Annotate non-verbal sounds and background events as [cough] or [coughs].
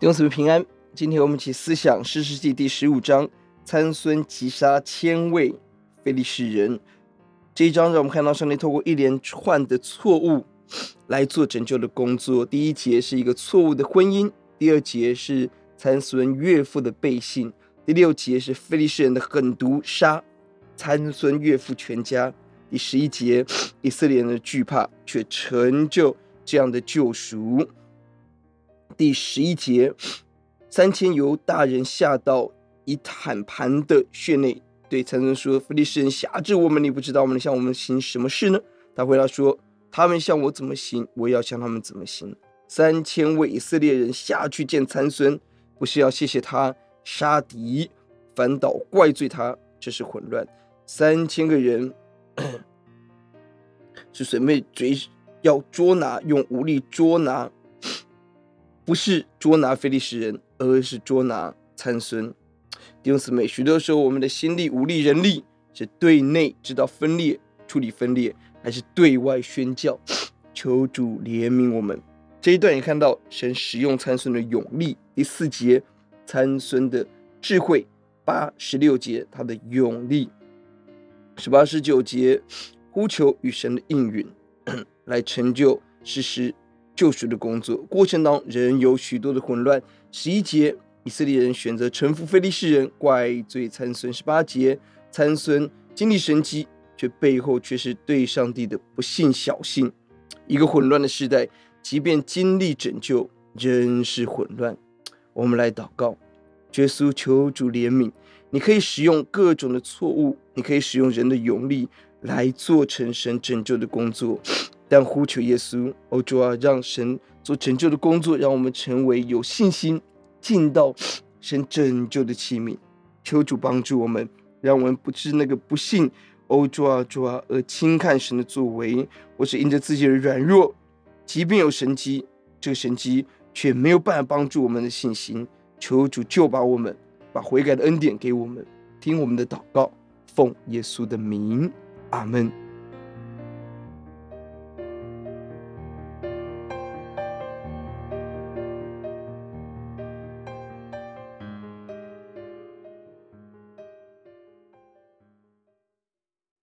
弟兄姊妹平安，今天我们一起思想士师记第十五章，参孙击杀千位非利士人。这一章让我们看到上帝透过一连串的错误来做拯救的工作。第一节是一个错误的婚姻，第二节是参孙岳父的背信，第六节是非利士人的狠毒杀参孙岳父全家，第十一节以色列人的惧怕却成就这样的救赎。第十一节，三千犹大人下到以坦盘的穴内，对参孙说：“非利士人挟制我们，你不知道我们向我们行什么事呢？”他回答说：“他们向我怎么行，我也要向他们怎么行。”三千位以色列人下去见参孙，不是要谢谢他杀敌，反倒怪罪他，这是混乱。三千个人 [coughs] 是准备追要捉拿，用武力捉拿。不是捉拿非利士人，而是捉拿参孙。弟兄姊妹，许多时候我们的心力、物力、人力，是对内知道分裂、处理分裂，还是对外宣教？求主怜悯我们。这一段也看到神使用参孙的勇力。第四节，参孙的智慧；八十六节，他的勇力；十八十九节，呼求与神的应允，来成就实施。救赎的工作过程当中，仍有许多的混乱。十一节，以色列人选择臣服非利士人，怪罪参孙。十八节，参孙经历神迹，却背后却是对上帝的不信小信。一个混乱的时代，即便经历拯救，仍是混乱。我们来祷告，耶稣求主怜悯。你可以使用各种的错误，你可以使用人的勇力来做成神拯救的工作。但呼求耶稣，哦主啊，让神做拯救的工作，让我们成为有信心进到神拯救的器皿。求主帮助我们，让我们不是那个不信，哦主啊主啊，而轻看神的作为，或是因着自己的软弱，即便有神迹，这个神迹却没有办法帮助我们的信心。求主救拔我们，把悔改的恩典给我们，听我们的祷告，奉耶稣的名，阿门。